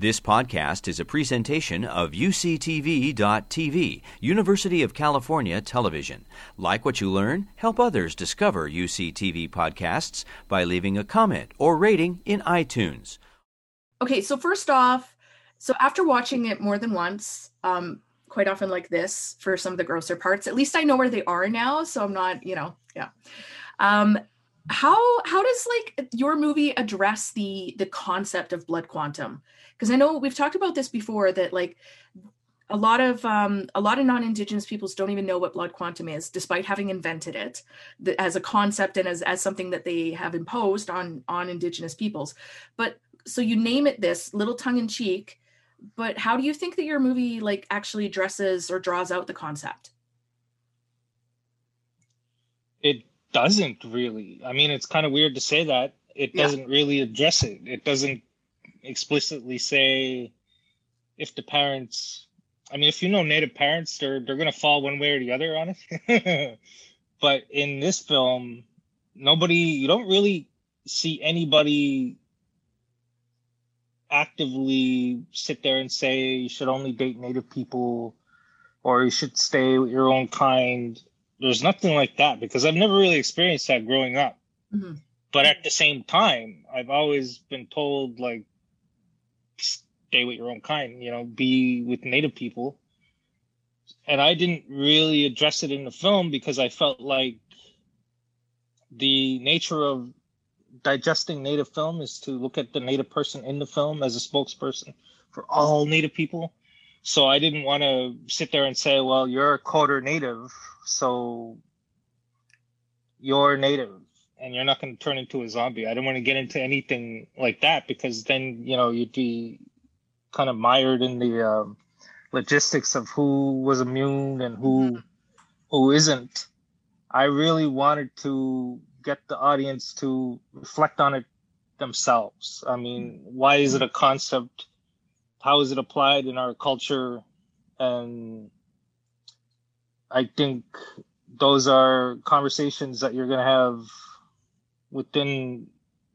This podcast is a presentation of UCTV.tv, University of California Television. Like what you learn, help others discover UCTV podcasts by leaving a comment or rating in iTunes. Okay, so first off, so after watching it more than once, um, quite often like this for some of the grosser parts, at least I know where they are now, so I'm not, you know, yeah. Um, how how does like your movie address the the concept of blood quantum? because i know we've talked about this before that like a lot of um, a lot of non-indigenous peoples don't even know what blood quantum is despite having invented it as a concept and as, as something that they have imposed on on indigenous peoples but so you name it this little tongue-in-cheek but how do you think that your movie like actually addresses or draws out the concept it doesn't really i mean it's kind of weird to say that it doesn't yeah. really address it it doesn't explicitly say if the parents I mean if you know native parents they're they're gonna fall one way or the other on it. but in this film, nobody you don't really see anybody actively sit there and say you should only date native people or you should stay with your own kind. There's nothing like that because I've never really experienced that growing up. Mm-hmm. But at the same time, I've always been told like stay with your own kind, you know, be with native people. And I didn't really address it in the film because I felt like the nature of digesting native film is to look at the native person in the film as a spokesperson for all native people. So I didn't want to sit there and say, well, you're a quarter native, so you're native and you're not going to turn into a zombie. I don't want to get into anything like that because then you know you'd be kind of mired in the um, logistics of who was immune and who mm-hmm. who isn't. I really wanted to get the audience to reflect on it themselves. I mean, why is it a concept? How is it applied in our culture? And I think those are conversations that you're going to have within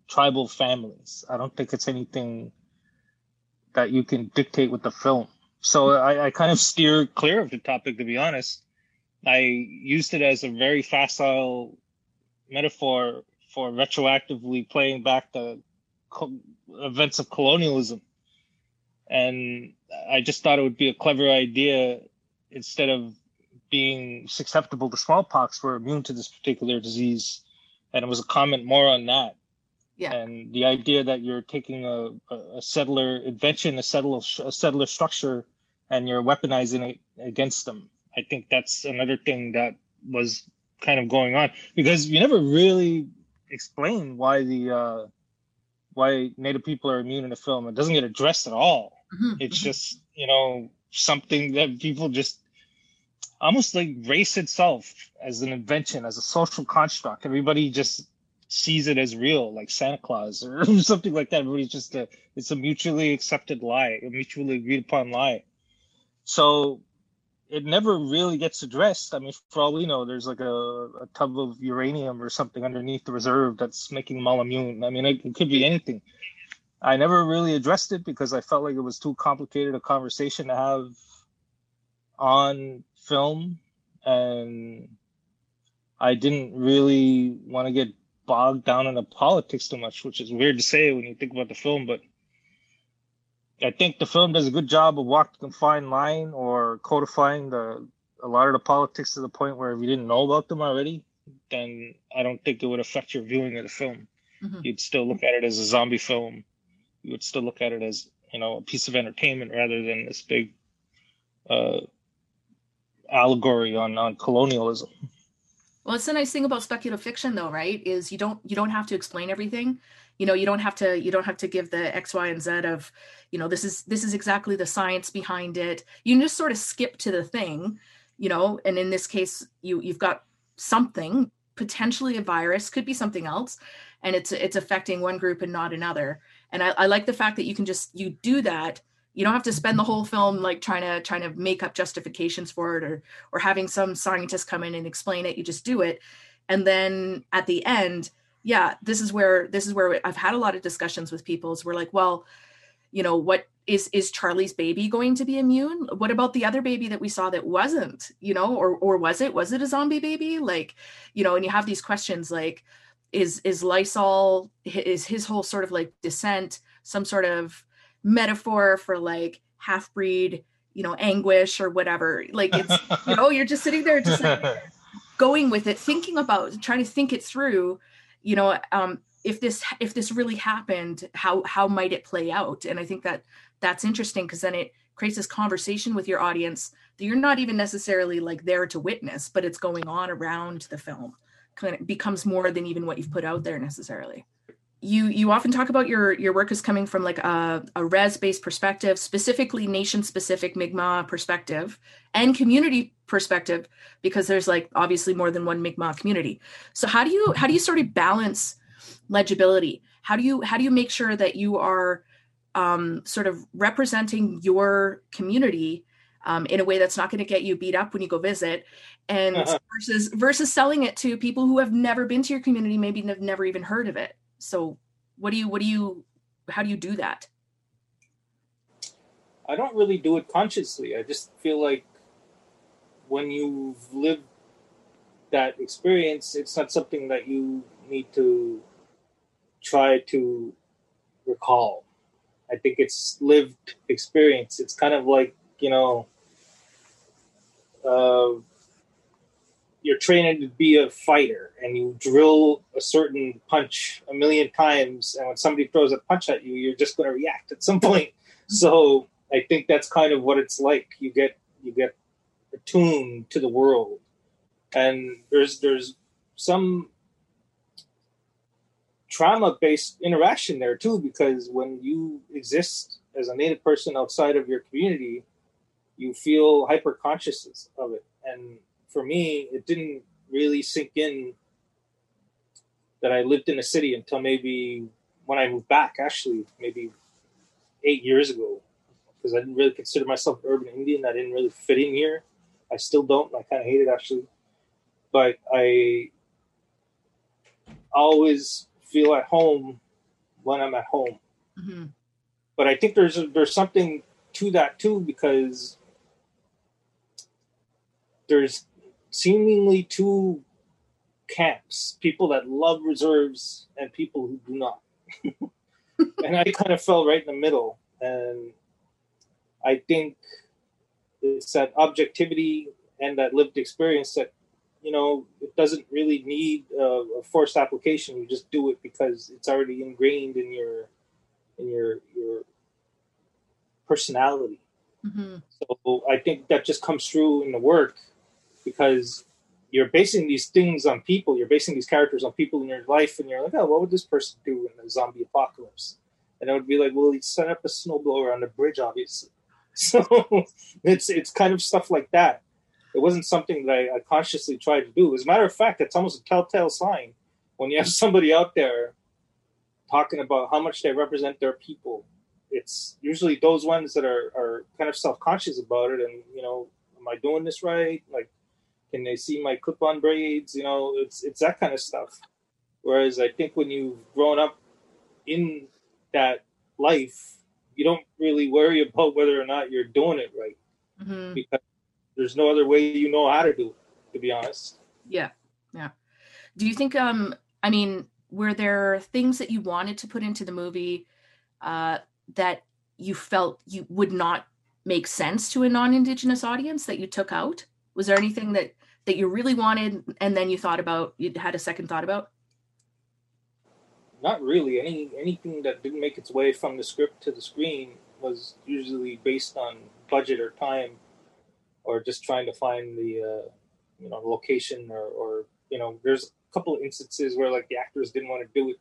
tribal families. I don't think it's anything that you can dictate with the film. So I, I kind of steer clear of the topic, to be honest. I used it as a very facile metaphor for retroactively playing back the co- events of colonialism. And I just thought it would be a clever idea instead of being susceptible to smallpox, we're immune to this particular disease and it was a comment more on that. Yeah. And the idea that you're taking a, a settler invention, a settler, a settler structure, and you're weaponizing it against them. I think that's another thing that was kind of going on because you never really explain why the uh, why Native people are immune in the film. It doesn't get addressed at all. Mm-hmm. It's mm-hmm. just you know something that people just almost like race itself as an invention, as a social construct. Everybody just sees it as real, like Santa Claus or something like that. Everybody's just a, it's a mutually accepted lie, a mutually agreed upon lie. So it never really gets addressed. I mean, for all we know, there's like a, a tub of uranium or something underneath the reserve that's making them all immune. I mean, it, it could be anything. I never really addressed it because I felt like it was too complicated a conversation to have on film and I didn't really want to get bogged down in the politics too much, which is weird to say when you think about the film, but I think the film does a good job of walking a fine line or codifying the a lot of the politics to the point where if you didn't know about them already, then I don't think it would affect your viewing of the film. Mm-hmm. You'd still look at it as a zombie film. You would still look at it as you know a piece of entertainment rather than this big uh, allegory on on colonialism. Well, it's the nice thing about speculative fiction, though, right? Is you don't you don't have to explain everything. You know, you don't have to you don't have to give the X, Y, and Z of, you know, this is this is exactly the science behind it. You can just sort of skip to the thing, you know. And in this case, you you've got something potentially a virus, could be something else, and it's it's affecting one group and not another. And I, I like the fact that you can just you do that you don't have to spend the whole film like trying to trying to make up justifications for it or or having some scientist come in and explain it you just do it and then at the end yeah this is where this is where i've had a lot of discussions with people is we're like well you know what is is charlie's baby going to be immune? What about the other baby that we saw that wasn't you know or or was it was it a zombie baby? Like you know and you have these questions like is is lysol is his whole sort of like descent some sort of metaphor for like half breed you know anguish or whatever? Like it's you know you're just sitting there just like going with it thinking about trying to think it through you know um if this if this really happened how how might it play out? And i think that that's interesting because then it creates this conversation with your audience that you're not even necessarily like there to witness but it's going on around the film kind of becomes more than even what you've put out there necessarily you you often talk about your your work is coming from like a, a res based perspective specifically nation specific mi'kmaq perspective and community perspective because there's like obviously more than one mi'kmaq community. So how do you how do you sort of balance legibility? How do you how do you make sure that you are um, sort of representing your community um, in a way that's not going to get you beat up when you go visit and uh-huh. versus versus selling it to people who have never been to your community maybe have never even heard of it so what do you what do you how do you do that? I don't really do it consciously. I just feel like when you've lived that experience it's not something that you need to try to recall. I think it's lived experience. It's kind of like you know uh, you're training to be a fighter and you drill a certain punch a million times and when somebody throws a punch at you you're just going to react at some point. So i think that's kind of what it's like. You get you get attuned to the world. And there's there's some trauma based interaction there too because when you exist as a native person outside of your community you feel hyper conscious of it. And for me, it didn't really sink in that I lived in a city until maybe when I moved back, actually, maybe eight years ago, because I didn't really consider myself urban Indian. I didn't really fit in here. I still don't. I kind of hate it actually, but I always feel at home when I'm at home. Mm-hmm. But I think there's there's something to that too because there's seemingly two camps people that love reserves and people who do not. and I kind of fell right in the middle. And I think it's that objectivity and that lived experience that, you know, it doesn't really need a, a forced application. You just do it because it's already ingrained in your in your your personality. Mm-hmm. So I think that just comes through in the work because you're basing these things on people. You're basing these characters on people in your life, and you're like, oh, what would this person do in a zombie apocalypse? And it would be like, well, he'd set up a snowblower on the bridge, obviously. So it's it's kind of stuff like that. It wasn't something that I, I consciously tried to do. As a matter of fact, it's almost a telltale sign when you have somebody out there talking about how much they represent their people. It's usually those ones that are, are kind of self conscious about it, and you know, am I doing this right? Like, can they see my clip-on braids? You know, it's it's that kind of stuff. Whereas I think when you've grown up in that life, you don't really worry about whether or not you're doing it right mm-hmm. because there's no other way you know how to do it. To be honest. Yeah, yeah. Do you think? Um, I mean, were there things that you wanted to put into the movie uh, that you felt you would not make sense to a non-indigenous audience that you took out? Was there anything that that you really wanted and then you thought about you had a second thought about? Not really. Any anything that didn't make its way from the script to the screen was usually based on budget or time or just trying to find the uh, you know location or, or you know there's a couple of instances where like the actors didn't want to do it.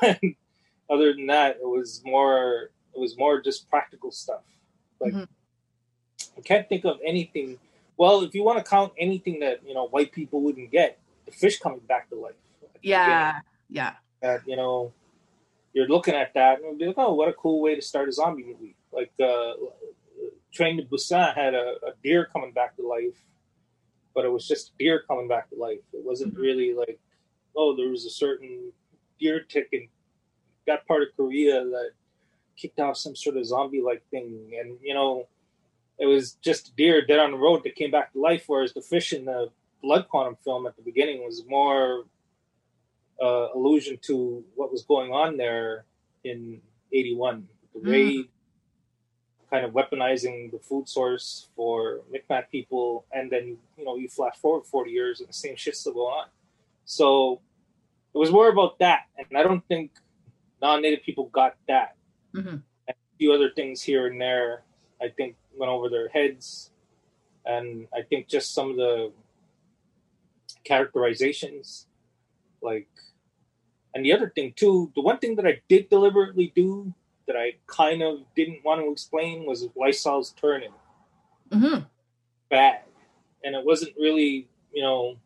But other than that it was more it was more just practical stuff. Like mm-hmm. i can't think of anything well, if you want to count anything that you know white people wouldn't get, the fish coming back to life. Yeah, yeah. That you know, you're looking at that and be like, oh, what a cool way to start a zombie movie. Like uh, Train to Busan had a, a, deer coming back to life, but it was just a deer coming back to life. It wasn't mm-hmm. really like, oh, there was a certain deer tick in that part of Korea that kicked off some sort of zombie like thing, and you know, it was just deer dead on the road that came back to life. Whereas the fish in the Blood Quantum film at the beginning was more uh, allusion to what was going on there in '81, the Mm. raid, kind of weaponizing the food source for Micmac people, and then you know you flash forward 40 years and the same shit's still going on. So it was more about that, and I don't think non-native people got that. Mhm. And a few other things here and there, I think went over their heads, and I think just some of the characterizations, like, and the other thing too, the one thing that I did deliberately do that I kind of didn't want to explain was Lysol's turning. Hmm bad, and it wasn't really, you know,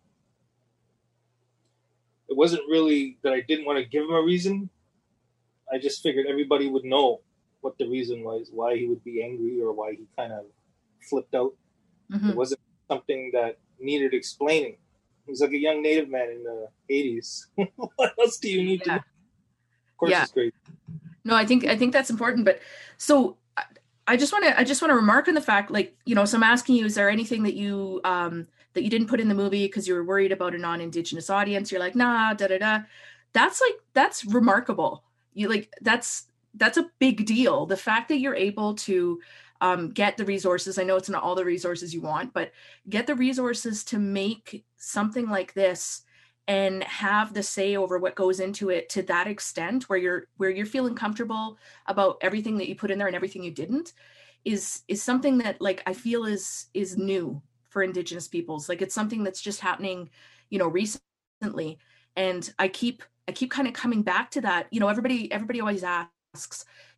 it wasn't really that I didn't want to give him a reason. I just figured everybody would know what the reason was, why he would be angry or why he kind of flipped out. hmm It wasn't something that needed explaining. He was like a young native man in the 80s. what else do you need to know? Of course, Yeah. it's great. No, I think I think that's important. But so I- I just want to I just want to remark on the fact, like you know, so I'm asking you, is there anything that you um that you didn't put in the movie because you were worried about a non-indigenous audience? You're like, nah, da da da. That's like that's remarkable. You like that's that's a big deal. The fact that you're able to um, get the resources. I know it's not all the resources you want, but get the resources to make something like this and have the say over what goes into it to that extent where you're where you're feeling comfortable about everything that you put in there and everything you didn't is is something that like I feel is is new for indigenous peoples like it's something that's just happening you know recently and I keep I keep kind of coming back to that you know everybody everybody always asks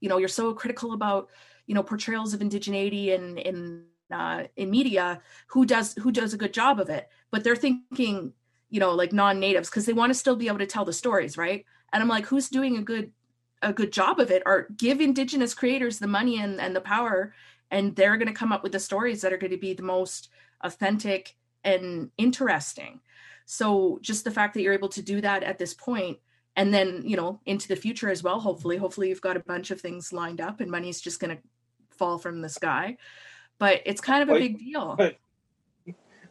you know you're so critical about you know portrayals of indigeneity in in uh, in media who does who does a good job of it? But they're thinking you know like non-natives because they want to still be able to tell the stories right? And i'm like who's doing a good a good job of it? Or give indigenous creators the money and, and the power and they're going to come up with the stories that are going to be the most authentic and interesting. So just the fact that you're able to do that at this point and then you know into the future as well hopefully hopefully you've got a bunch of things lined up and money's just going to fall from the sky but it's kind of a big deal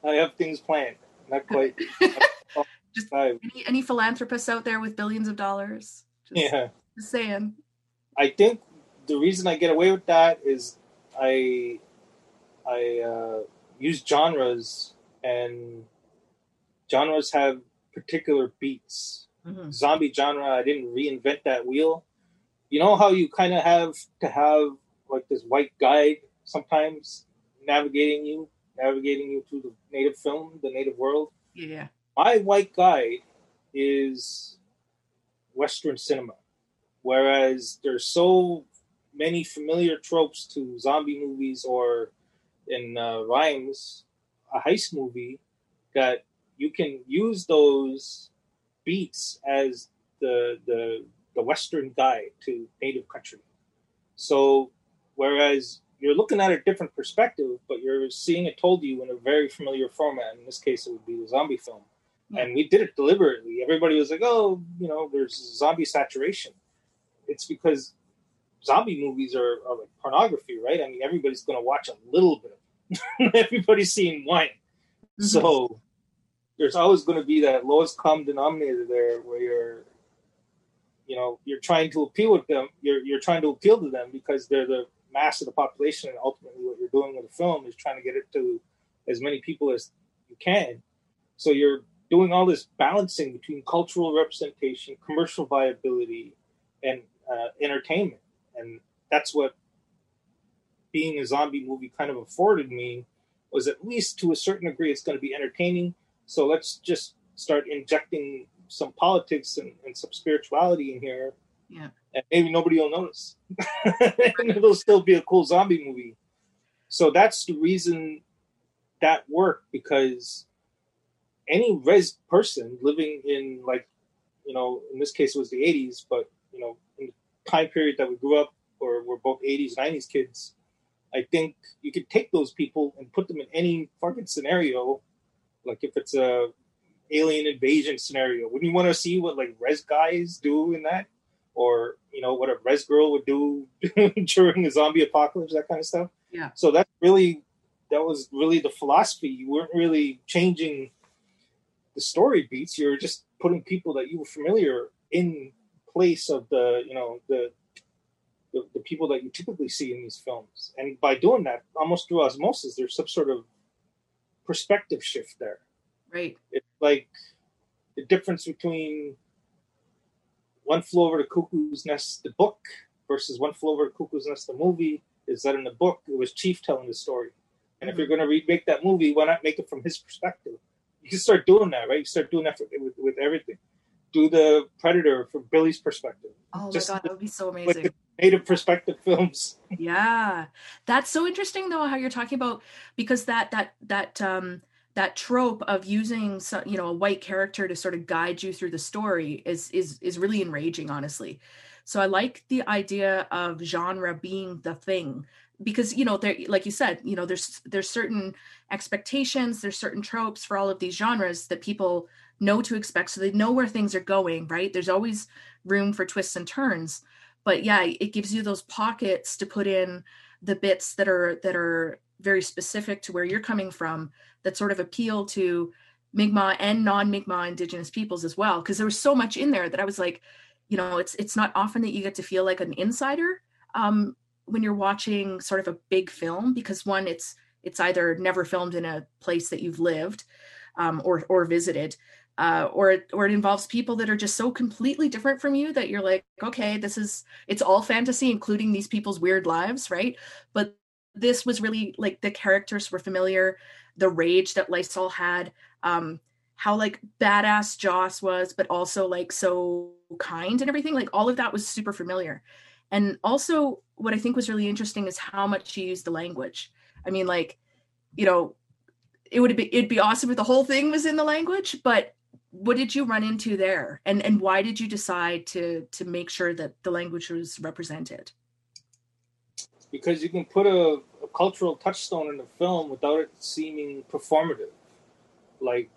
I have things planned. Not quite. Just- any, any philanthropists out there with billions of dollars just, yeah. just saying I think the reason I get away with that is I I uh, use genres and genres have particular beats. Mhm. Zombie genre, I didn't reinvent that wheel. You know how you kind of have to have like this white guide sometimes navigating you, navigating you through the native film, the native world. yeah my white guide is Western cinema, whereas there's so many familiar tropes to zombie movies or in uh, rhymes, a heist movie, that you can use those beats as the the the Western guide to native country. So, whereas you're looking at a different perspective, but you're seeing it told you in a very familiar format. In this case, it would be the zombie film and we did it deliberately. Everybody was like, "Oh, you know, there's zombie saturation." It's because zombie movies are, are like pornography, right? I mean, everybody's going to watch a little bit. of Everybody's seeing wine, Mhm. so there's always going to be that lowest common denominator there, where you're, you know, you're trying to appeal with them. You're you're trying to appeal to them because they're the mass of the population, and ultimately, what you're doing with the film is trying to get it to as many people as you can. So you're doing all this balancing between cultural representation, commercial viability, and uh, entertainment, and that's what being a zombie movie kind of afforded me was at least to a certain degree it's going to be entertaining. So let's just start injecting some politics and, and some spirituality in here. Yeah. And maybe nobody will notice. and it'll still be a cool zombie movie. So that's the reason that worked because any res person living in like you know in this case it was the 80s but you know in the time period that we grew up or we're both 80s 90s kids i think you could take those people and put them in any fucking scenario like if it's a alien invasion scenario wouldn't you want to see what like res guys do in that or you know what a res girl would do during a zombie apocalypse, that kind of stuff. Yeah. So that's really that was really the philosophy. You weren't really changing the story beats. You're just putting people that you were familiar in place of the you know the the, the people that you typically see in these films. And by doing that, almost through osmosis, there's some sort of perspective shift there. Right. It's like the difference between One Flew Over the Cuckoo's Nest, the book, versus One Flew Over the Cuckoo's Nest, the movie, is that in the book it was Chief telling the story. And if you're mm-hmm. going to remake that movie, why not make it from his perspective? You can start doing that, right? You start doing that for, with, with everything. Do the Predator from Billy's perspective. Oh Just my god, that would be so Like amazing. the native perspective films. yeah. That's so interesting though how you're talking about because that that that um that trope of using so, you know a white character to sort of guide you through the story is is is really enraging honestly. So i like the idea of genre being the thing because you know there like you said you know there's there's certain expectations there's certain tropes for all of these genres that people know to expect so they know where things are going right? There's always room for twists and turns but yeah it gives you those pockets to put in the bits that are that are very specific to where you're coming from that sort of appeal to Mi'kmaq and non-Mi'kmaq indigenous peoples as well. Because there was so much in there that I was like you know it's it's not often that you get to feel like an insider um when you're watching sort of a big film because one it's it's either never filmed in a place that you've lived um, or or visited uh, or it- or it involves people that are just so completely different from you that you're like, okay, this is it's all fantasy, including these people's weird lives, right? But this was really like the characters were familiar, the rage that Lysol had, um, how like badass Joss was, but also like so kind and everything. Like all of that was super familiar. And also, what I think was really interesting is how much she used the language. I mean, like, you know, it would be it'd be awesome if the whole thing was in the language, but what did you run into there and and why did you decide to to make sure that the language was represented because you can put a, a cultural touchstone in a film without it seeming performative. Like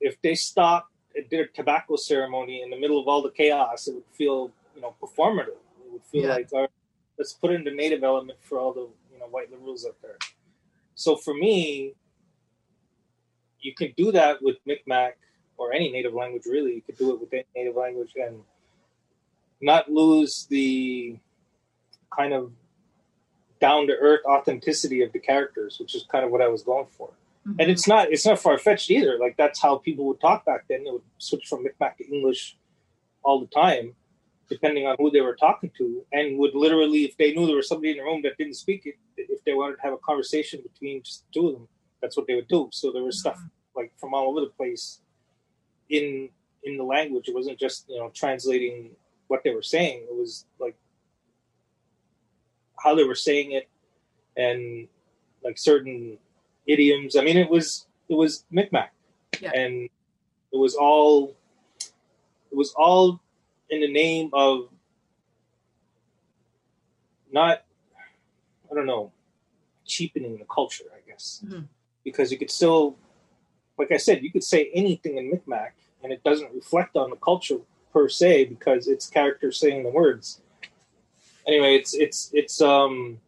if they stopped and did a tobacco ceremony in the middle of all the chaos, it would feel you know performative. It would feel Yeah. like all right, let's put in the native element for all the you know white liberals out there. So for me, you can do that with Micmac or any native language really. You could do it with any native language and not lose the kind of down to earth authenticity of the characters, which is kind of what I was going for. Mm-hmm. And it's not it's not far fetched either. Like that's how people would talk back then. They would switch from Micmac to English all the time, depending on who they were talking to, and would literally, if they knew there was somebody in the room that didn't speak it, if they wanted to have a conversation between just the two of them, that's what they would do. So there was stuff like from all over the place in in the language. It wasn't just you know translating what they were saying. It was like how they were saying it and like certain idioms. I mean, it was it was Micmac, Yeah. and it was all it was all in the name of not I don't know cheapening the culture, I guess, Mhm. Because you could still, like I said, you could say anything in Micmac, and it doesn't reflect on the culture per se because it's characters saying the words. Anyway, it's it's it's um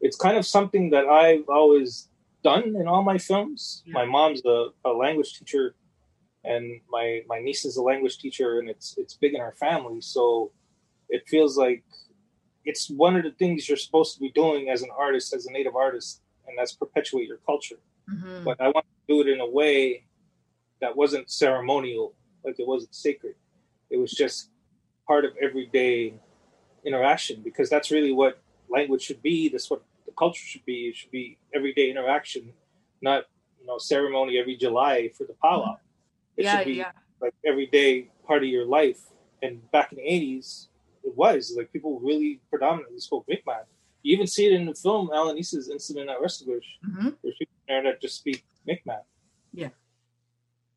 it's kind of something that I've always done in all my films. Yeah. My mom's a, a language teacher, and my my niece is a language teacher, and it's it's big in our family. So it feels like it's one of the things you're supposed to be doing as an artist, as a native artist, and that's perpetuate your culture. Mhm. But I want to do it in a way that wasn't ceremonial, like it wasn't sacred. It was just part of everyday interaction because that's really what language should be. That's what the culture should be. It should be everyday interaction, not you know ceremony every July for the powwow. It yeah should be yeah like everyday part of your life. And back in the eighties, it was like people really predominantly spoke Mi'kmaq. You even see it in the film Alanis's Incident at Restigouche. hmm where people there that just speak Mi'kmaq. yeah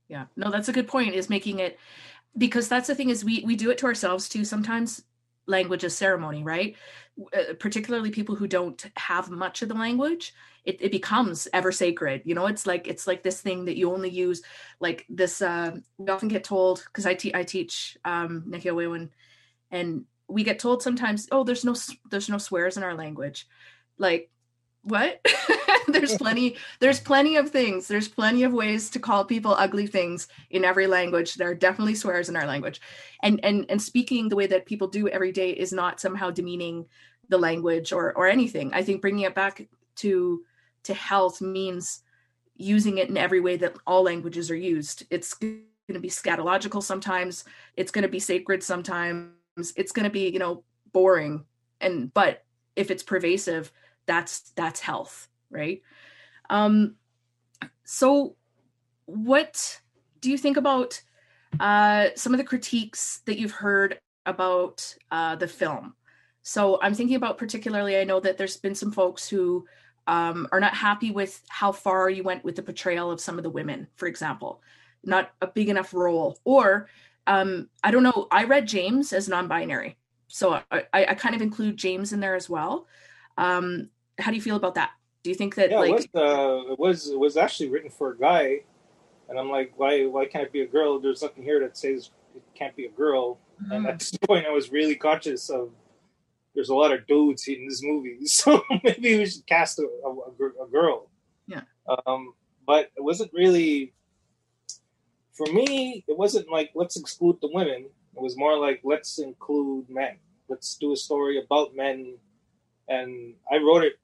yeah. no that's a good point is making it because that's the thing is we we do it to ourselves too sometimes language is ceremony, right? Uh, particularly people who don't have much of the language, it, it becomes ever sacred. You know, it's like it's like this thing that you only use. Like this, uh, we often get told because I, te- I teach um, Nehiyawewin, and we get told sometimes, oh, there's no there's no swears in our language. Like what? There's plenty there's plenty of things. There's plenty of ways to call people ugly things in every language. There are definitely swears in our language. And and and speaking the way that people do every day is not somehow demeaning the language or or anything. I think bringing it back to to health means using it in every way that all languages are used. It's going to be scatological sometimes. It's going to be sacred sometimes it's going to be you know boring. And but if it's pervasive that's that's health right? Um so what do you think about uh some of the critiques that you've heard about uh the film? So i'm thinking about particularly i know that there's been some folks who um, are not happy with how far you went with the portrayal of some of the women for example. Not a big enough role. Or um, i don't know i read james as non-binary so I, I, kind of include james in there as well um, how do you feel about that? Do you think that yeah, like it was, uh, it was it was actually written for a guy, and I'm like, why why can't it be a girl? There's nothing here that says it can't be a girl. Mm-hmm. And at this point, I was really conscious of there's a lot of dudes in this movie, so maybe we should cast a, a, a girl. Yeah. Um, but it wasn't really for me. It wasn't like let's exclude the women. It was more like let's include men. Let's do a story about men. And I wrote it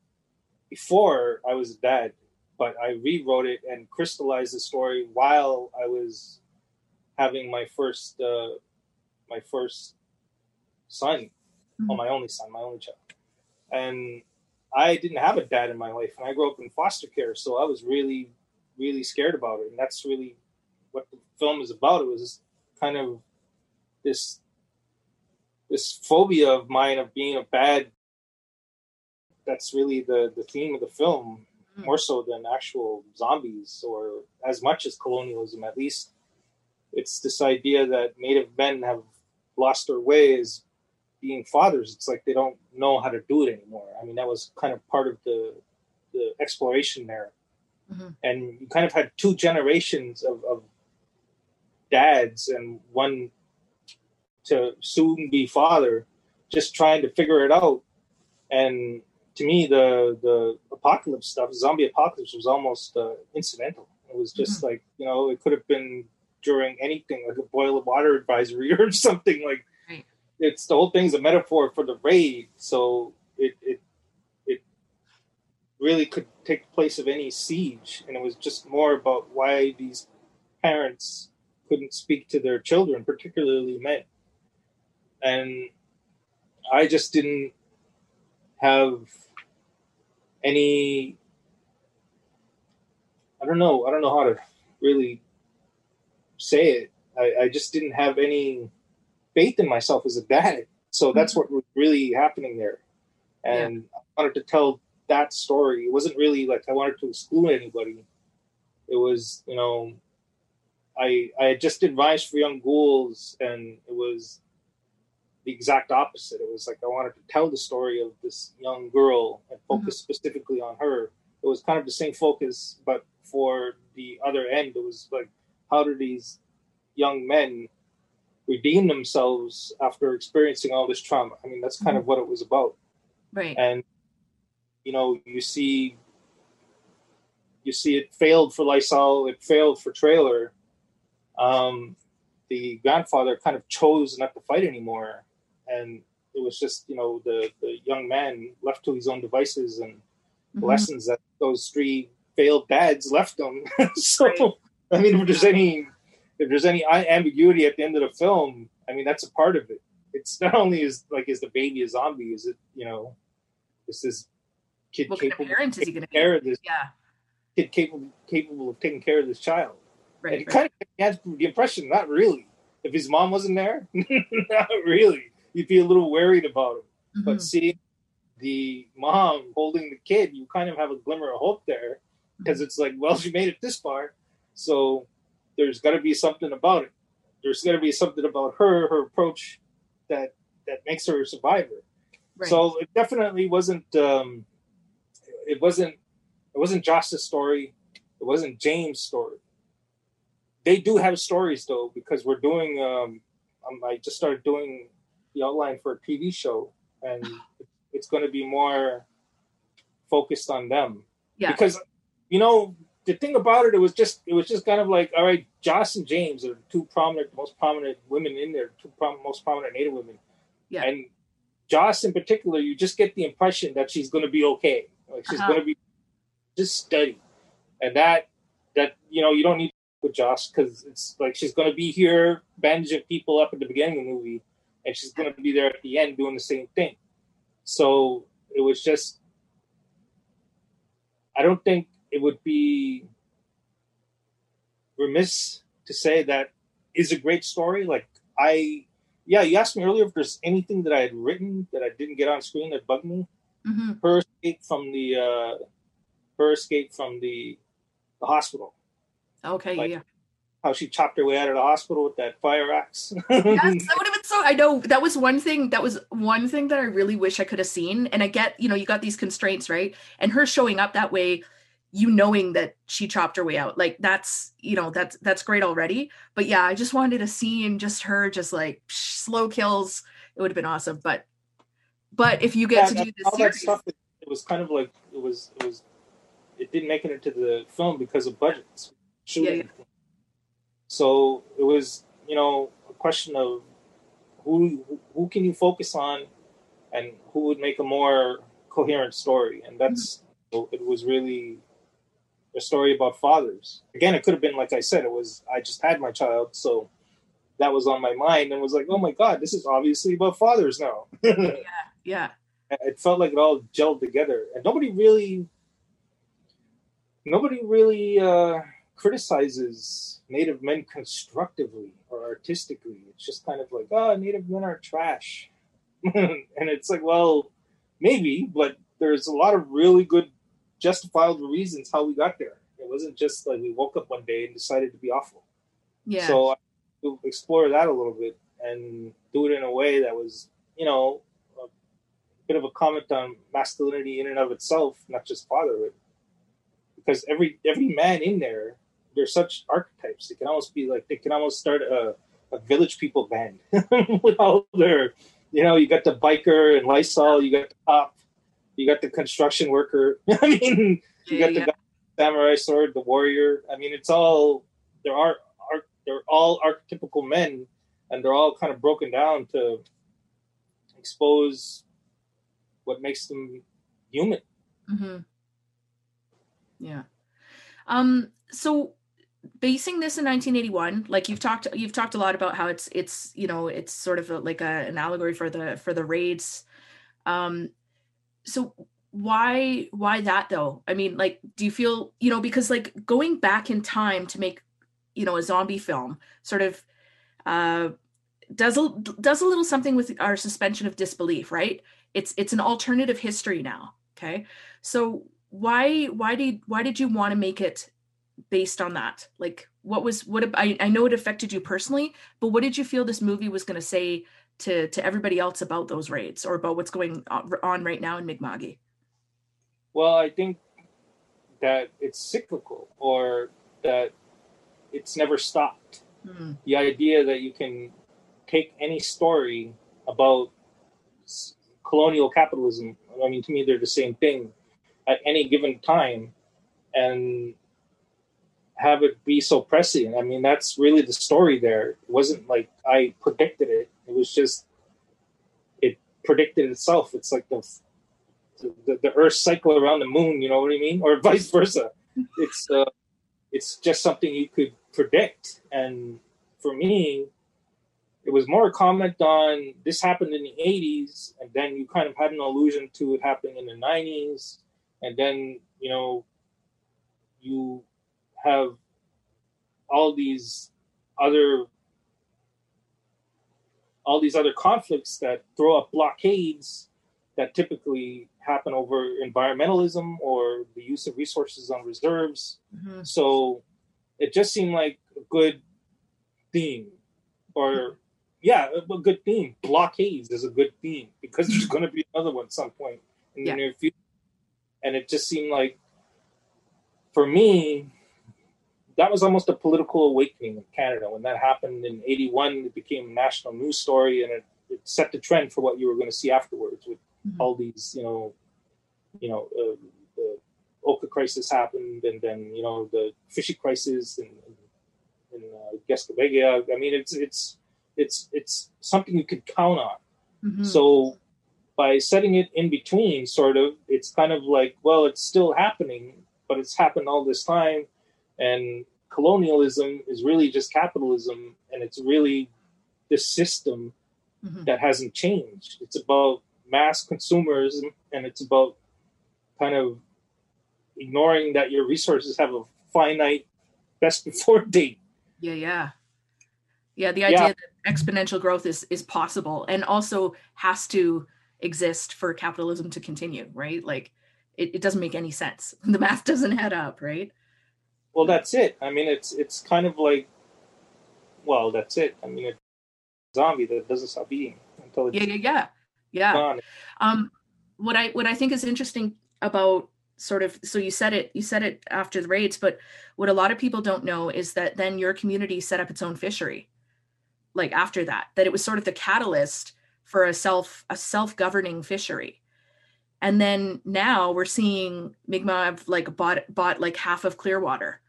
before I was a dad, but I rewrote it and crystallized the story while I was having my first uh, my first son, mm-hmm. my only son, my only child, and I didn't have a dad in my life, and I grew up in foster care, so I was really, really scared about it, and that's really what the film is about. It was kind of this this phobia of mine of being a bad that's really the the theme of the film mm. more so than actual zombies or as much as colonialism at least it's this idea that native men have lost their ways being fathers it's like they don't know how to do it anymore i mean that was kind of part of the the exploration there mm-hmm. and you kind of had two generations of, of dads and one to soon be father just trying to figure it out and to me, the the apocalypse stuff, zombie apocalypse, was almost uh, incidental. It was just mm-hmm. like you know, it could have been during anything like a boil of water advisory or something like. Right. It's the whole thing's a metaphor for the raid, so it it it really could take place of any siege, and it was just more about why these parents couldn't speak to their children, particularly men, and I just didn't have any I don't know. I don't know how to really say it. I, I just didn't have any faith in myself as a dad. So that's mm-hmm. what was really happening there. And yeah. I wanted to tell that story. It wasn't really like I wanted to exclude anybody. It was, you know, I I just did Rhymes for Young Ghouls and it was the exact opposite. It was like I wanted to tell the story of this young girl and mm-hmm. focus mm-hmm. specifically on her. It was kind of the same focus, but for the other end, it was like, how do these young men redeem themselves after experiencing all this trauma? I mean, that's kind mm-hmm. of what it was about. Right. And you know, you see, you see, it failed for Lysol. It failed for Traylor. Um, the grandfather kind of chose not to fight anymore and it was just you know the the young man left to his own devices and mm-hmm. lessons that those three failed dads left them. so right. I mean, if there's any if there's any ambiguity at the end of the film, I mean that's a part of it. It's not only is like is the baby a zombie, is it you know is this kid what capable kind of, taking care be? of this yeah kid capable capable of taking care of this child? Right, and right. kind of has the impression not really. If his mom wasn't there, not really you'd be a little worried about him. Mm-hmm. But seeing the mom holding the kid, you kind of have a glimmer of hope there because it's like, well, she made it this far, so there's got to be something about it. There's got to be something about her, her approach that that makes her a survivor. Right. So it definitely wasn't. Um, it wasn't. It wasn't Joss's story. It wasn't James' story. They do have stories though, because we're doing. Um, um, I just started doing the outline for a TV show, and it's going to be more focused on them. Yeah. Because you know the thing about it, it was just it was just kind of like all right, Joss and James are two prominent, most prominent women in there, two prom- most prominent Native women. Yeah. And Joss in particular, you just get the impression that she's going to be okay. Like she's Uh-huh. going to be just steady, and that that you know you don't need with Joss because it's like she's going to be here bandaging people up at the beginning of the movie, and she's going to be there at the end doing the same thing. So it was just, I don't think it would be remiss to say that is a great story. Like I, yeah, you asked me earlier if there's anything that I had written that I didn't get on screen that bugged me. hmm Her escape from the, uh, her escape from the, the hospital. Okay. Like- yeah. How she chopped her way out of the hospital with that fire axe. Yes, that would have been so. I know that was one thing. That was one thing that I really wish I could have seen. And I get, you know, you got these constraints, right? And her showing up that way, you knowing that she chopped her way out, like that's, you know, that's that's great already. But yeah, I just wanted a scene, just her, just like psh, slow kills. It would have been awesome. But, but if you get Yeah, to do this all that stuff. It, it was kind of like it was. It was. It didn't make it into the film because of budgets. Shooting. Yeah, So it was, you know, a question of who who can you focus on, and who would make a more coherent story, and that's it was really a story about fathers. Again, it could have been like I said, it was I just had my child, so that was on my mind, and was like, oh my god, this is obviously about fathers now. yeah, it felt like it all gelled together and nobody really nobody really uh criticizes native men constructively or artistically. It's just kind of like oh native men are trash. And it's like well maybe but there's a lot of really good justifiable reasons how we got there. It wasn't just like we woke up one day and decided to be awful. Yeah, so I explore that a little bit and do it in a way that was, you know, a bit of a comment on masculinity in and of itself, not just fatherhood. Because every every man in there, they're such archetypes. They can almost be like they can almost start a, a village people band with all their, you know, you got the biker and Lysol, you got the cop, you got the construction worker. I mean, you got the yeah, the samurai sword, the warrior. I mean, it's all there are, are they're all archetypical men, and they're all kind of broken down to expose what makes them human. hmm Yeah. Um, so basing this in 1981, like you've talked, you've talked a lot about how it's, it's, you know, it's sort of a, like a, an allegory for the, for the raids. Um, so why, why that though? I mean, like, do you feel, you know, because like going back in time to make, you know, a zombie film sort of, uh, does a, does a little something with our suspension of disbelief, right? It's, it's an alternative history now. Okay. So why why did why did you want to make it based on that like what was what I, I know it affected you personally but what did you feel this movie was going to say to to everybody else about those raids or about what's going on right now in Mi'kma'ki Well, I think that it's cyclical, or that it's never stopped. Hmm. the idea that you can take any story about colonial capitalism i mean to me they're the same thing at any given time and have it be so prescient. I mean that's really the story there. It wasn't like i predicted it. It was just it predicted itself. It's like the the, the earth cycle around the moon you know what i mean? Or vice versa. It's uh, it's just something you could predict. And for me, it was more a comment on this happened in the 80s, and then you kind of had an allusion to it happening in the 90s, and then, you know, you have all these other all these other conflicts that throw up blockades that typically happen over environmentalism or the use of resources on reserves Mhm. so it just seemed like a good theme or yeah, a good theme. Blockades is a good theme because there's going to be another one at some point in Yeah. the near future. And it just seemed like, for me, that was almost a political awakening in Canada. When that happened in 81, it became a national news story and it, it set the trend for what you were going to see afterwards with Mhm. all these, you know, you know, uh, the Oka crisis happened and then, you know, the Fishy crisis and, and uh, Gesgapegiag. I mean, it's, it's, it's, it's something you could count on. Mhm. So by setting it in between, sort of, it's kind of like, well, it's still happening, but it's happened all this time. And colonialism is really just capitalism. And it's really this system Mhm. that hasn't changed. It's about mass consumerism and it's about kind of ignoring that your resources have a finite best before date. Yeah, yeah. Yeah, the idea Yeah. that exponential growth is is possible and also has to exist for capitalism to continue, right? Like it, it doesn't make any sense. The math doesn't add up, right? Well, that's it. I mean, it's it's kind of like, well, that's it. I mean, it's a zombie that doesn't stop eating until it's Yeah, yeah, yeah. Yeah. gone. Um what I what I think is interesting about sort of so you said it you said it after the raids, but what a lot of people don't know is that then your community set up its own fishery. Like after that, that it was sort of the catalyst for a self a self-governing fishery. And then now we're seeing Mi'kmaq have like bought bought like half of Clearwater.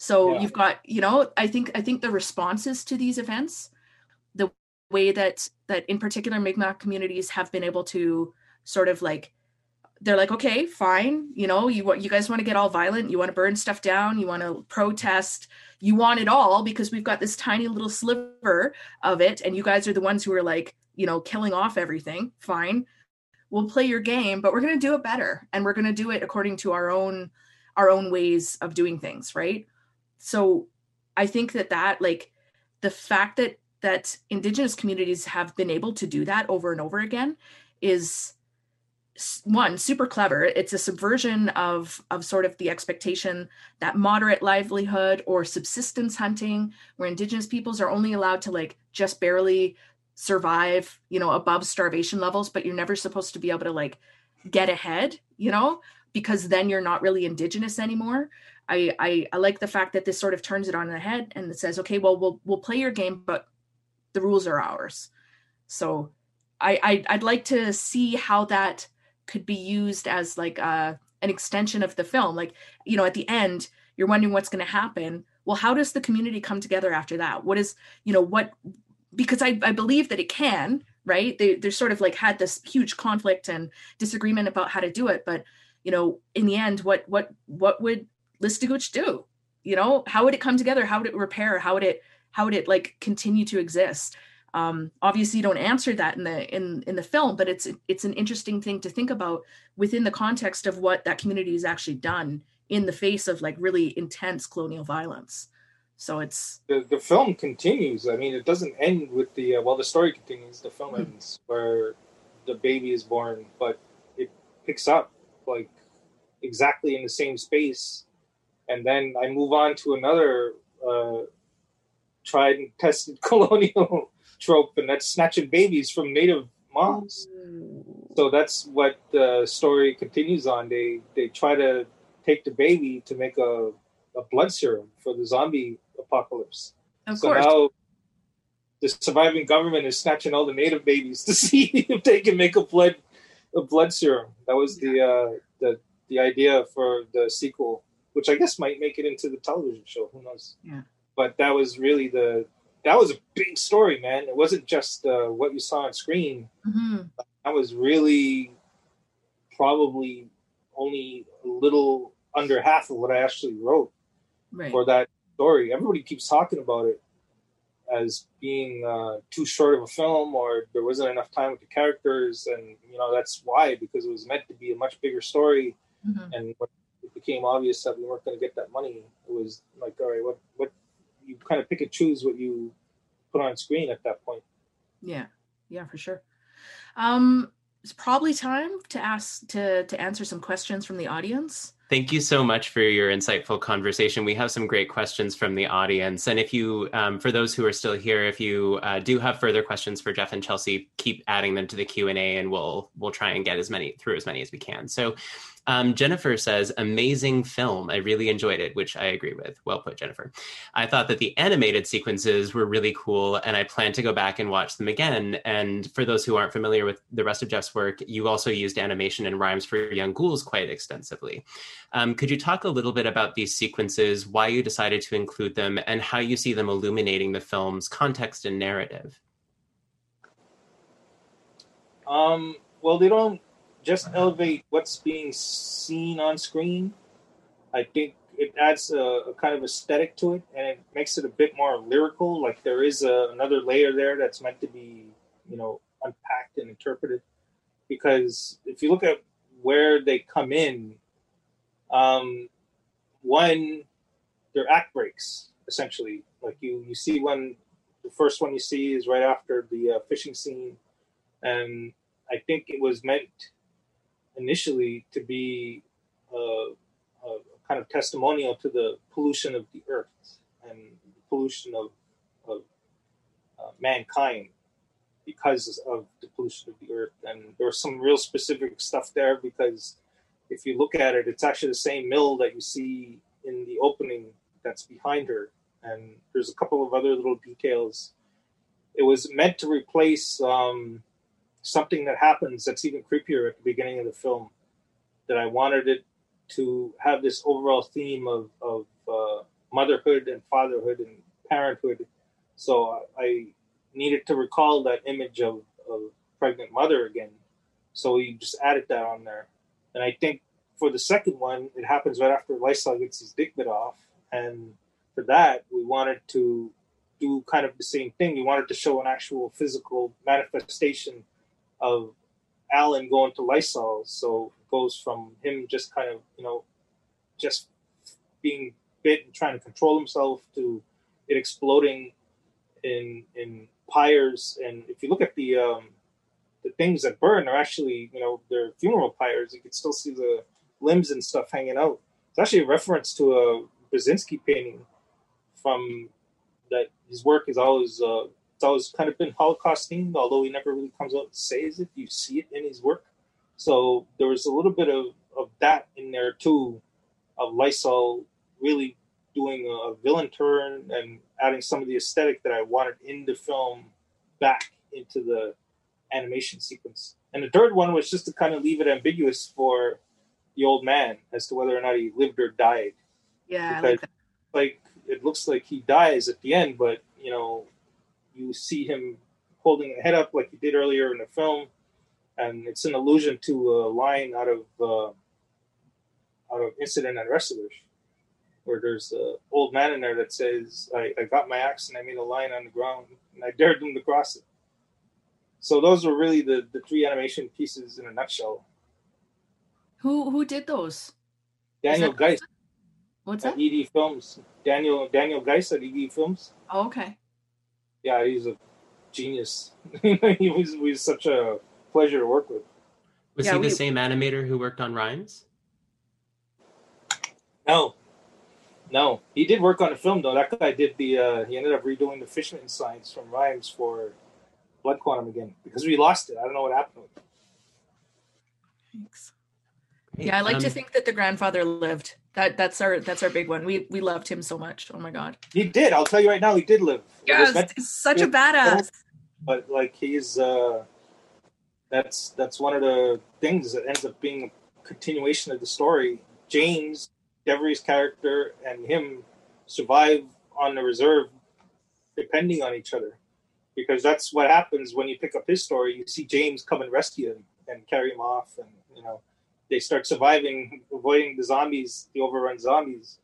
So Yeah. you've got, you know, I think I think the responses to these events, the way that that in particular Mi'kmaq communities have been able to sort of like they're like okay fine you know you want you guys want to get all violent you want to burn stuff down you want to protest you want it all because we've got this tiny little sliver of it and you guys are the ones who are like you know killing off everything fine we'll play your game but we're going to do it better and we're going to do it according to our own our own ways of doing things right so i think that that like the fact that that indigenous communities have been able to do that over and over again is one super clever. It's a subversion of of sort of the expectation that moderate livelihood or subsistence hunting where indigenous peoples are only allowed to like just barely survive you know above starvation levels but you're never supposed to be able to like get ahead you know because then you're not really indigenous anymore I, I i like the fact that this sort of turns it on the head and it says okay well we'll we'll play your game but the rules are ours. So i, I i'd like to see how that could be used as like uh an extension of the film. Like you know at the end you're wondering what's going to happen. Well how does the community come together after that? What is you know what because i, I believe that it can right? They, they're sort of like had this huge conflict and disagreement about how to do it but you know in the end what what what would Listuguj do you know how would it come together how would it repair how would it how would it like continue to exist um obviously you don't answer that in the in in the film but it's it's an interesting thing to think about within the context of what that community has actually done in the face of like really intense colonial violence so it's The, the film continues. I mean, it doesn't end with the uh, well. The story continues. The film Hmm. ends where the baby is born, but it picks up like exactly in the same space, and then I move on to another uh, tried and tested colonial trope, and that's snatching babies from native moms. So that's what the story continues on. They they try to take the baby to make a, a blood serum for the zombie apocalypse. of so course now the surviving government is snatching all the native babies to see if they can make a blood a blood serum. That was the uh, the the idea for the sequel, which I guess might make it into the television show. Who knows? Yeah. But that was really the that was a big story, man. It wasn't just uh, what you saw on screen. hmm That was really probably only a little under half of what I actually wrote right for that story. Everybody keeps talking about it as being uh, too short of a film, or there wasn't enough time with the characters, and you know that's why because it was meant to be a much bigger story, Mhm. and when it became obvious that we weren't going to get that money, it was like, all right, what what you kind of pick and choose what you put on screen at that point. Yeah, yeah, for sure. Um, it's probably time to ask to to answer some questions from the audience. Thank you so much for your insightful conversation. We have some great questions from the audience, and if you, um, for those who are still here, if you uh, do have further questions for Jeff and Chelsea, keep adding them to the Q and A, and we'll we'll try and get as many through as many as we can. So, um, Jennifer says, amazing film. I really enjoyed it, which I agree with. Well put, Jennifer. I thought that the animated sequences were really cool, and I plan to go back and watch them again. And for those who aren't familiar with the rest of Jeff's work, you also used animation and rhymes for Young Ghouls quite extensively. Um, could you talk a little bit about these sequences, why you decided to include them, and how you see them illuminating the film's context and narrative? Um, well, they don't just elevate what's being seen on screen. I think it adds a, a, kind of aesthetic to it, and it makes it a bit more lyrical. Like there is a, another layer there that's meant to be, you know, unpacked and interpreted. Because if you look at where they come in, um, one, their act breaks essentially. Like you, you see one, the first one you see is right after the uh, fishing scene, and I think it was meant initially to be a, a, kind of testimonial to the pollution of the earth and the pollution of, of uh, mankind because of the pollution of the earth. And there was some real specific stuff there because if you look at it, it's actually the same mill that you see in the opening that's behind her. And there's a couple of other little details. It was meant to replace um, something that happens that's even creepier at the beginning of the film. That I wanted it to have this overall theme of, of uh, motherhood and fatherhood and parenthood. So I needed to recall that image of, of pregnant mother again. So we just added that on there. And I think for the second one, it happens right after Lysol gets his dick bit off. And for that, we wanted to do kind of the same thing. We wanted to show an actual physical manifestation of Alan going to Lysol. So it goes from him just kind of, you know, just being bit and trying to control himself to it exploding in in pyres. And if you look at the um, the things that burn are actually, you know, they're funeral pyres. You can still see the limbs and stuff hanging out. It's actually a reference to a Beksinski painting from that his work is always uh, it's always kind of been Holocaust themed, although he never really comes out and says it. You see it in his work. So there was a little bit of, of that in there too, of Lysol really doing a, villain turn and adding some of the aesthetic that I wanted in the film back into the animation sequence. And the third one was just to kind of leave it ambiguous for the old man as to whether or not he lived or died. Yeah, because, like, like it looks like he dies at the end, but you know you see him holding a head up like he did earlier in the film, and it's an allusion to a line out of uh, out of Incident at Restigouche, where there's an old man in there that says, I, "I got my axe and I made a line on the ground and I dared them to cross it." So those were really the the three animation pieces in a nutshell. Who who did those? Daniel Geist. What's at that? ED Films. Daniel Daniel Geist at ED Films. Oh, okay. Yeah, he's a genius. he was, he was such a pleasure to work with. Was Yeah, he we- the same animator who worked on Rhymes? No, no, he did work on a film though. That guy did the. Uh, he ended up redoing the Fishman signs from Rhymes for Blood Quantum again because we lost it. I don't know what happened. with it. Thanks. Yeah, I like to Um, think that the grandfather lived. That that's our that's our big one. We we loved him so much. Oh my god. He did. I'll tell you right now, he did live. It was Yes, he's such a badass. but like he's. Uh, that's that's one of the things that ends up being a continuation of the story. James, Devery's character, and him survive on the reserve, depending on each other, because that's what happens when you pick up his story. You see James come and rescue him and carry him off, and you know they start surviving, avoiding the zombies, the overrun zombies,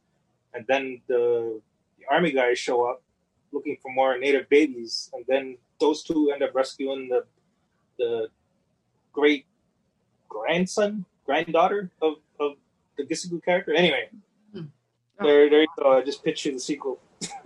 and then the, the army guys show up looking for more native babies, and then those two end up rescuing the the great grandson, granddaughter of, of the Gisigu character. Anyway, Hmm. there, there you go. I just picture the sequel.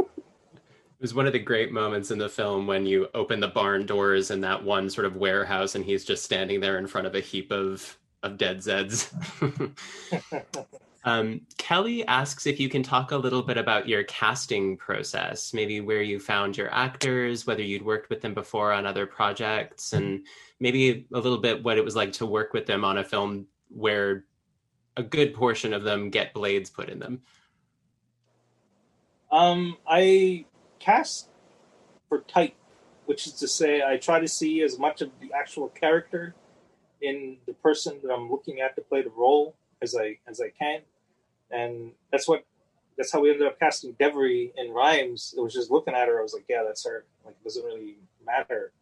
It was one of the great moments in the film when you open the barn doors in that one sort of warehouse and he's just standing there in front of a heap of of dead Zeds. Um, Kelly asks if you can talk a little bit about your casting process, maybe where you found your actors, whether you'd worked with them before on other projects, and maybe a little bit what it was like to work with them on a film where a good portion of them get blades put in them. Um, I cast for type, which is to say, I try to see as much of the actual character in the person that I'm looking at to play the role as I as I can, and that's what that's how we ended up casting Devery in Rhymes. It was just looking at her, I was like, yeah, that's her. Like, it doesn't really matter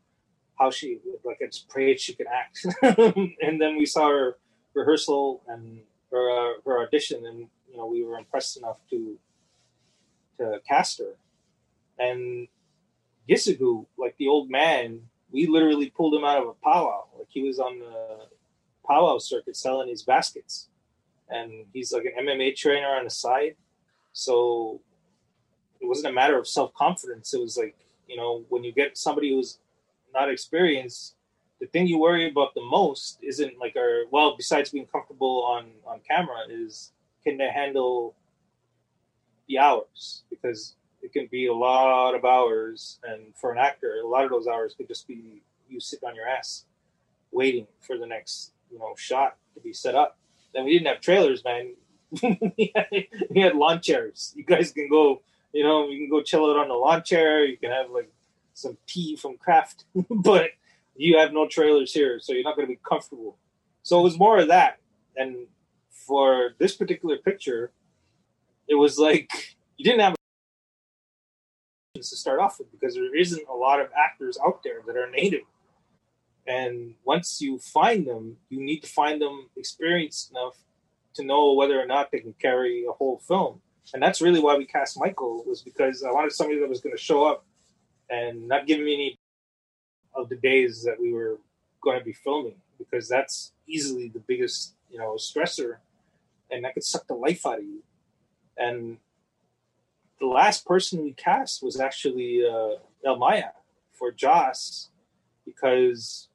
how she like. I just prayed she could act, and then we saw her rehearsal and her uh, her audition, and you know we were impressed enough to to cast her. And Gisigu, like the old man, we literally pulled him out of a powwow. Like he was on the powwow circuit selling his baskets, and he's like an MMA trainer on the side. So it wasn't a matter of self confidence. It was like you know when you get somebody who's not experienced, the thing you worry about the most isn't like our well besides being comfortable on on camera is can they handle the hours because it can be a lot of hours and for an actor a lot of those hours could just be you sitting on your ass waiting for the next you know shot to be set up. Then we didn't have trailers man. We, had, lawn chairs. You guys can go you know you can go chill out on the lawn chair. You can have like some tea from craft but you have no trailers here so you're not going to be comfortable. So it was more of that. And for this particular picture it was like you didn't have to start off with because there isn't a lot of actors out there that are native. And once you find them, you need to find them experienced enough to know whether or not they can carry a whole film. And that's really why we cast Michael was because I wanted somebody that was going to show up and not give me any of the days that we were going to be filming because that's easily the biggest, you know, stressor and that could suck the life out of you. And the last person we cast was actually uh, Elle-Máijá for Joss because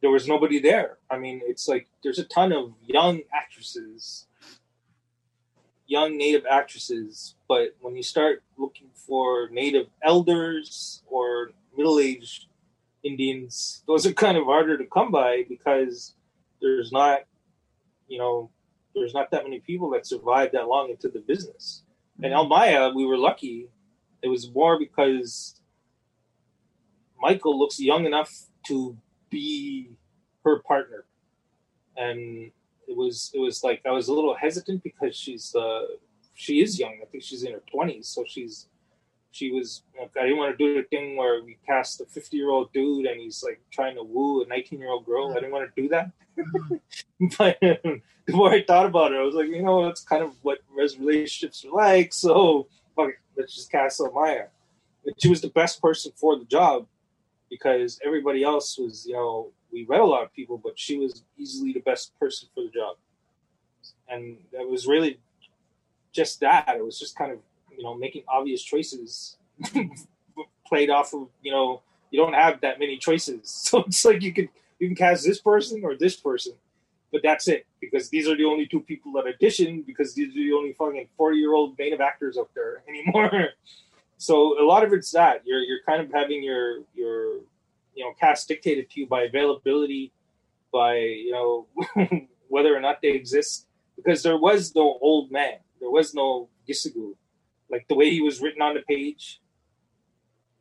there was nobody there. I mean, it's like there's a ton of young actresses, young native actresses, but when you start looking for native elders or middle aged Indians, those are kind of harder to come by because there's not, you know, there's not that many people that survive that long into the business. And Elle-Máijá, we were lucky. It was more because Michael looks young enough to be her partner, and it was it was like I was a little hesitant because she's uh she is young. I think she's in her twenties, so she's she was I didn't want to do the thing where we cast a 50 year old dude and he's like trying to woo a 19 year old girl. I didn't want to do that. but the more I thought about it, I was like, you know, that's kind of what relationships are like. So fuck it, let's just cast Máijá. And she was the best person for the job because everybody else was, you know, we read a lot of people, but she was easily the best person for the job. And it was really just that. It was just kind of know making obvious choices played off of you know you don't have that many choices. So it's like you can you can cast this person or this person but that's it. Because these are the only two people that audition because these are the only fucking 40 year old native actors up there anymore. So a lot of it's that. You're you're kind of having your your you know cast dictated to you by availability by you know whether or not they exist. Because there was no old man. There was no Gisigu like the way he was written on the page,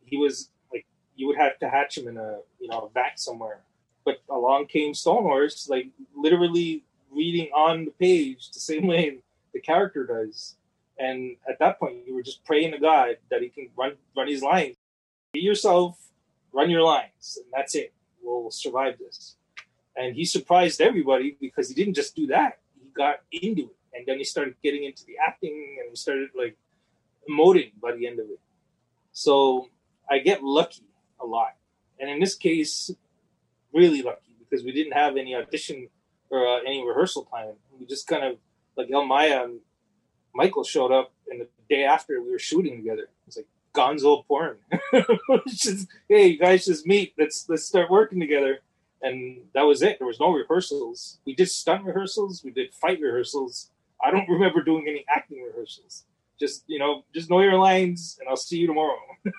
he was like you would have to hatch him in a you know a vat somewhere. But along came Stonehorse, like literally reading on the page the same way the character does. And at that point, you were just praying to God that he can run run his lines. Be yourself, run your lines, and that's it. We'll survive this. And he surprised everybody because he didn't just do that; he got into it, and then he started getting into the acting, and he started like emoting by the end of it. So I get lucky a lot. And in this case, really lucky because we didn't have any audition or uh, any rehearsal time. We just kind of, like Elle-Máijá and Michael showed up, and the day after we were shooting together. It's like gonzo porn. just, hey, you guys just meet. Let's let's start working together. And that was it. There was no rehearsals. We did stunt rehearsals. We did fight rehearsals I don't remember doing any acting rehearsals. Just you know, just know your lines, and I'll see you tomorrow.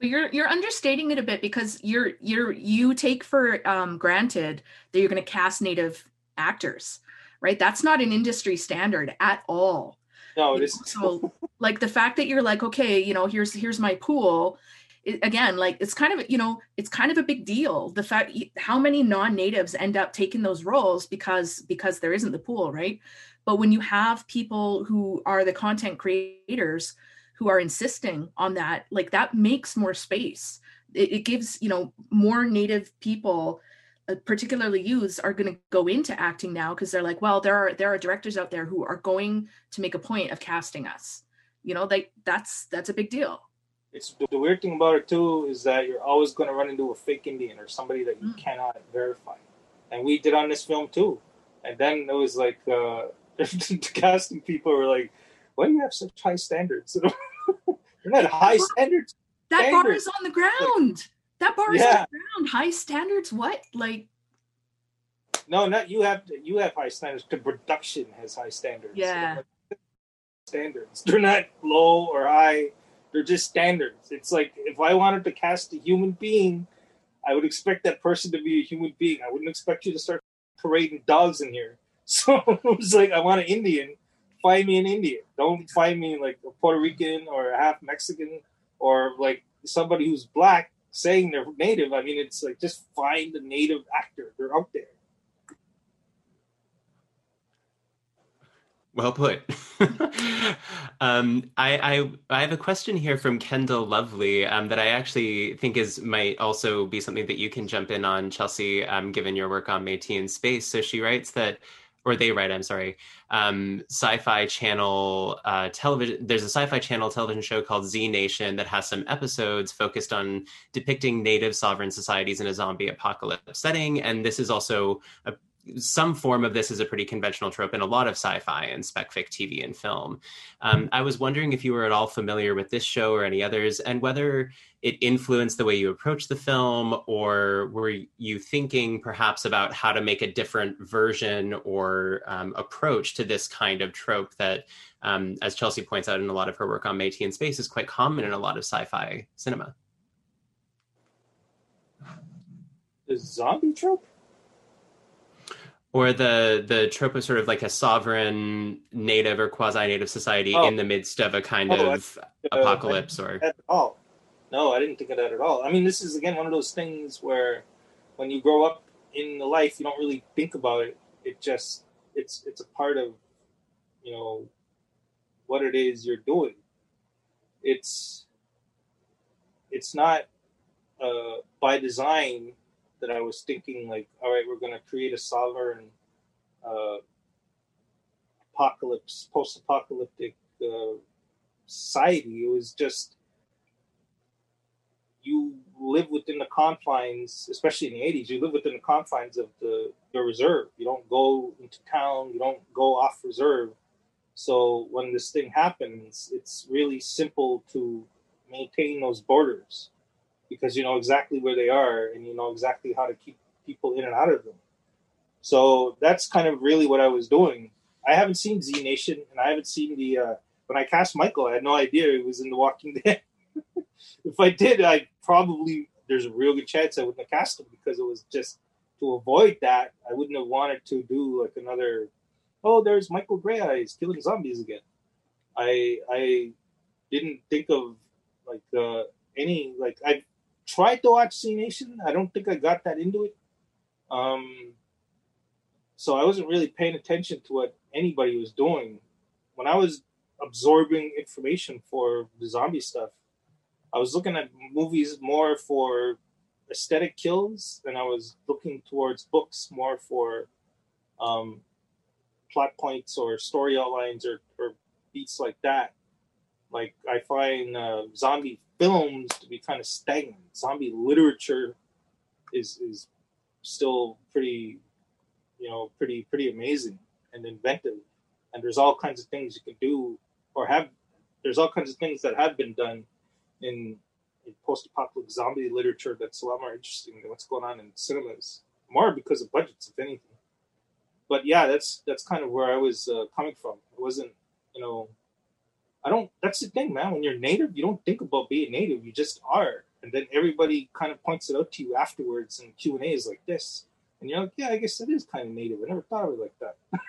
But you're you're understating it a bit because you're you're you take for um, granted that you're going to cast native actors, right? That's not an industry standard at all. No, it is. So, like the fact that you're like, okay, you know, here's here's my pool. It, again, like it's kind of you know, it's kind of a big deal. The fact how many non-natives end up taking those roles because because there isn't the pool, right? But when you have people who are the content creators who are insisting on that like that makes more space. It, it gives you know more native people uh, particularly youths are going to go into acting now because they're like well there are there are directors out there who are going to make a point of casting us. You know they that's that's a big deal. It's the weird thing about it too is that you're always going to run into a fake indian or somebody that you mm. cannot verify. And we did on this film too. And then it was like uh the casting people were like why do you have such high standards? They're not high standards. That standards. bar is on the ground. That bar is yeah. on the ground. High standards. What? Like? No, not you have. To, you have high standards. The production has high standards. Yeah. Standards. They're not low or high. They're just standards. It's like if I wanted to cast a human being, I would expect that person to be a human being. I wouldn't expect you to start parading dogs in here. So it was like I want an Indian find me an Indian. Don't find me like a Puerto Rican or a half Mexican or like somebody who's black saying they're native. I mean, it's like just find a native actor. They're out there. Well put. um, I, I, I have a question here from Kendall Lovely um, that I actually think is might also be something that you can jump in on, Chelsea, um, given your work on Métis in Space. So she writes that or they write, I'm sorry, um, sci-fi channel uh, television. There's a sci-fi channel television show called Z Nation that has some episodes focused on depicting native sovereign societies in a zombie apocalypse setting, and this is also a some form of this is a pretty conventional trope in a lot of sci-fi and spec fic TV and film. Um, I was wondering if you were at all familiar with this show or any others, and whether it influenced the way you approach the film, or were you thinking perhaps about how to make a different version or um, approach to this kind of trope that, um, as Chelsea points out in a lot of her work on Métis in Space, is quite common in a lot of sci-fi cinema. The zombie trope? Or the the trope of sort of like a sovereign native or quasi-native society oh. in the midst of a kind oh, of I, uh, apocalypse or at all. No i didn't think of that at all. I mean this is again one of those things where when you grow up in the life you don't really think about it. It just it's it's a part of you know what it is you're doing. It's it's not uh, by design that I was thinking like, all right, we're going to create a sovereign uh, apocalypse, post-apocalyptic uh, society. It was just you live within the confines, especially in the '80s. You live within the confines of the the reserve. You don't go into town. You don't go off reserve. So when this thing happens, it's really simple to maintain those borders because you know exactly where they are and you know exactly how to keep people in and out of them. So that's kind of really what I was doing. I haven't seen Z Nation and I haven't seen the uh, when I cast Michael, I had no idea he was in The Walking Dead. if I did, I probably there's a real good chance I wouldn't have cast him because it was just to avoid that. I wouldn't have wanted to do like another. Oh, there's Michael Greyeyes killing zombies again. I I didn't think of like uh, any like I tried to watch Z Nation. I don't think I got that into it. Um, so I wasn't really paying attention to what anybody was doing. When I was absorbing information for the zombie stuff, I was looking at movies more for aesthetic kills, and I was looking towards books more for um, plot points or story outlines or, or beats like that. Like I find uh, zombie films to be kind of stagnant. Zombie literature is is still pretty, you know, pretty pretty amazing and inventive. And there's all kinds of things you can do or have. There's all kinds of things that have been done in, in post-apocalyptic zombie literature that's a lot more interesting than what's going on in cinemas. More because of budgets, if anything. but yeah, that's that's kind of where I was uh, coming from. It wasn't, you know, I don't. That's the thing, man. When you're native, you don't think about being native. You just are, and then everybody kind of points it out to you afterwards, and Q and A is like this, and you're like, yeah, I guess it is kind of native. I never thought of it like that.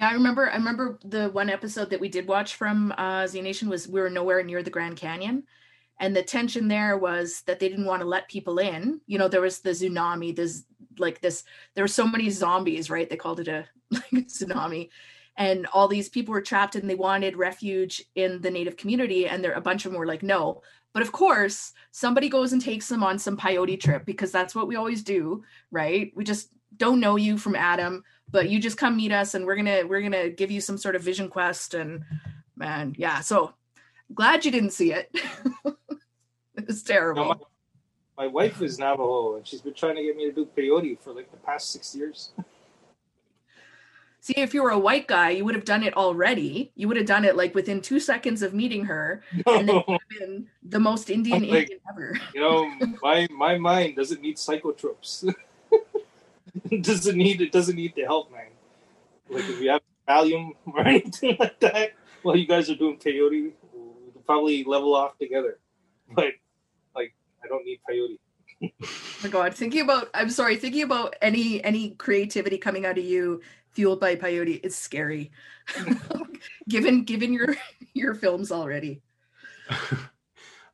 Yeah, I remember. I remember the one episode that we did watch from uh, Z Nation was we were nowhere near the Grand Canyon, and the tension there was that they didn't want to let people in. You know, there was the tsunami. There's like this. There were so many zombies, right? They called it a like a tsunami, and all these people were trapped, and they wanted refuge in the native community. And there, a bunch of them were like, no. But of course, somebody goes and takes them on some peyote trip because that's what we always do, right? We just don't know you from Adam but you just come meet us and we're gonna we're gonna give you some sort of vision quest and man yeah so glad you didn't see it it's terrible no, my, my, wife is navajo and she's been trying to get me to do peyote for like the past six years see if you were a white guy you would have done it already you would have done it like within two seconds of meeting her no. and then been the most indian like, indian ever you know my my mind doesn't need psychotropes doesn't need it doesn't need the help, man. Like if you have Valium or anything like that, while you guys are doing peyote, we'll probably level off together. But like, I don't need peyote. oh my god, thinking about I'm sorry, thinking about any any creativity coming out of you fueled by peyote is scary. given given your your films already.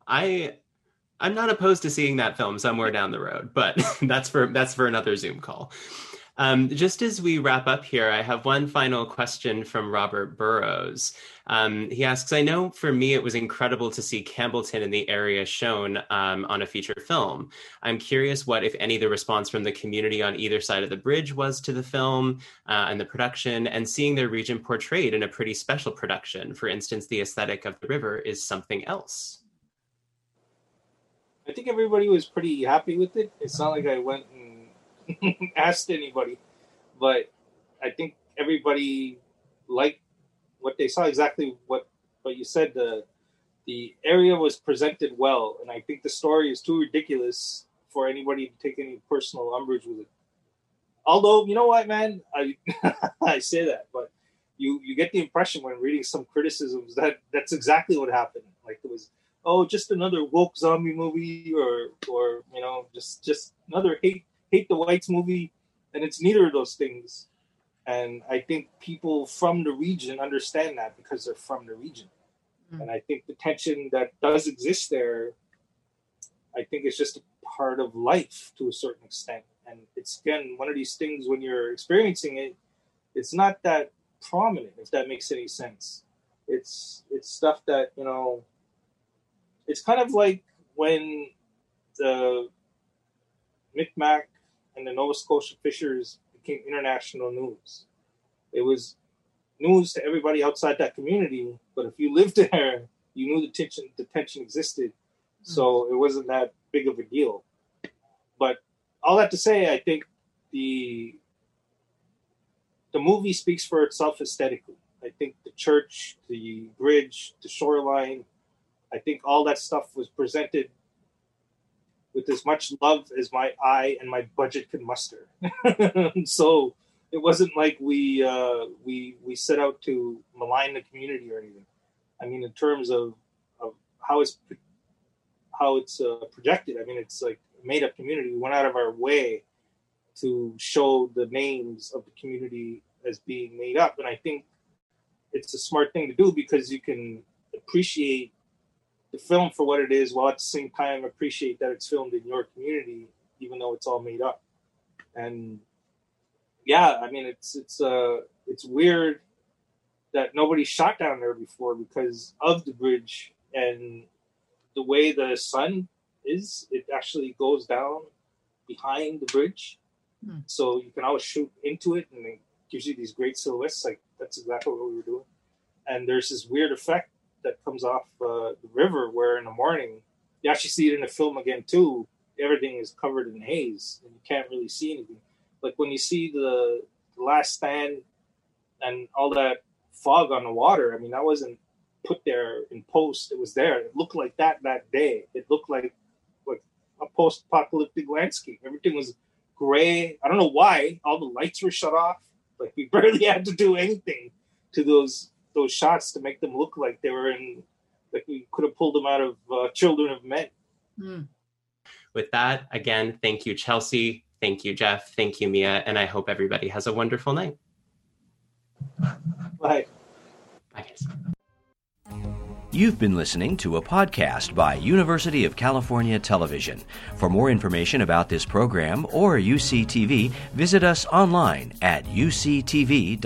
I I'm not opposed to seeing that film somewhere down the road, but that's for that's for another Zoom call. Um, just as we wrap up here, I have one final question from Robert Burrows. Um, he asks, I know for me it was incredible to see Campbellton in the area shown um, on a feature film. I'm curious what, if any, the response from the community on either side of the bridge was to the film uh, and the production, and seeing their region portrayed in a pretty special production. For instance, the aesthetic of the river is something else. I think everybody was pretty happy with it. It's not like I went and asked anybody, but I think everybody liked what they saw. Exactly what what you said. The the area was presented well, and I think the story is too ridiculous for anybody to take any personal umbrage with it. Although you know what, man, I I say that, but you you get the impression when reading some criticisms that that's exactly what happened. Like it was oh, just another woke zombie movie, or or you know, just just another hate hate the whites movie, and it's neither of those things. And I think people from the region understand that because they're from the region. Mm-hmm. And I think the tension that does exist there, I think it's just a part of life to a certain extent. And it's again one of these things when you're experiencing it, it's not that prominent, if that makes any sense. It's it's stuff that, you know, it's kind of like when the Micmac and the Nova Scotia Fishers became international news. It was news to everybody outside that community, but if you lived there, you knew the tension the tension existed. Hmm. So it wasn't that big of a deal. But all that to say, I think the the movie speaks for itself aesthetically. I think the church, the bridge, the shoreline, I think all that stuff was presented with as much love as my eye and my budget could muster. so it wasn't like we uh, we we set out to malign the community or anything. I mean, in terms of, of how it's how it's uh, projected. I mean, it's like made up community. We went out of our way to show the names of the community as being made up, and I think it's a smart thing to do because you can appreciate the film for what it is, while at the same time appreciate that it's filmed in your community, even though it's all made up. And yeah, I mean, it's it's uh it's weird that nobody shot down there before because of the bridge and the way the sun is. It actually goes down behind the bridge, hmm. so you can always shoot into it, and it gives you these great silhouettes. Like that's exactly what we were doing. And there's this weird effect that comes off uh, the river, where in the morning you actually see it in the film again too. Everything is covered in haze, and you can't really see anything. Like when you see the, the last stand and all that fog on the water. I mean, that wasn't put there in post. It was there. It looked like that that day. It looked like like a post-apocalyptic landscape. Everything was gray. I don't know why all the lights were shut off. Like we barely had to do anything to those those shots to make them look like they were in like we could have pulled them out of uh, Children of Men. Mm. With that, again, thank you, Chelsea. Thank you, Jeff. Thank you, Mia. And I hope everybody has a wonderful night. Bye. Bye, guys. You've been listening to a podcast by University of California Television. For more information about this program or UCTV, visit us online at uctv.tv.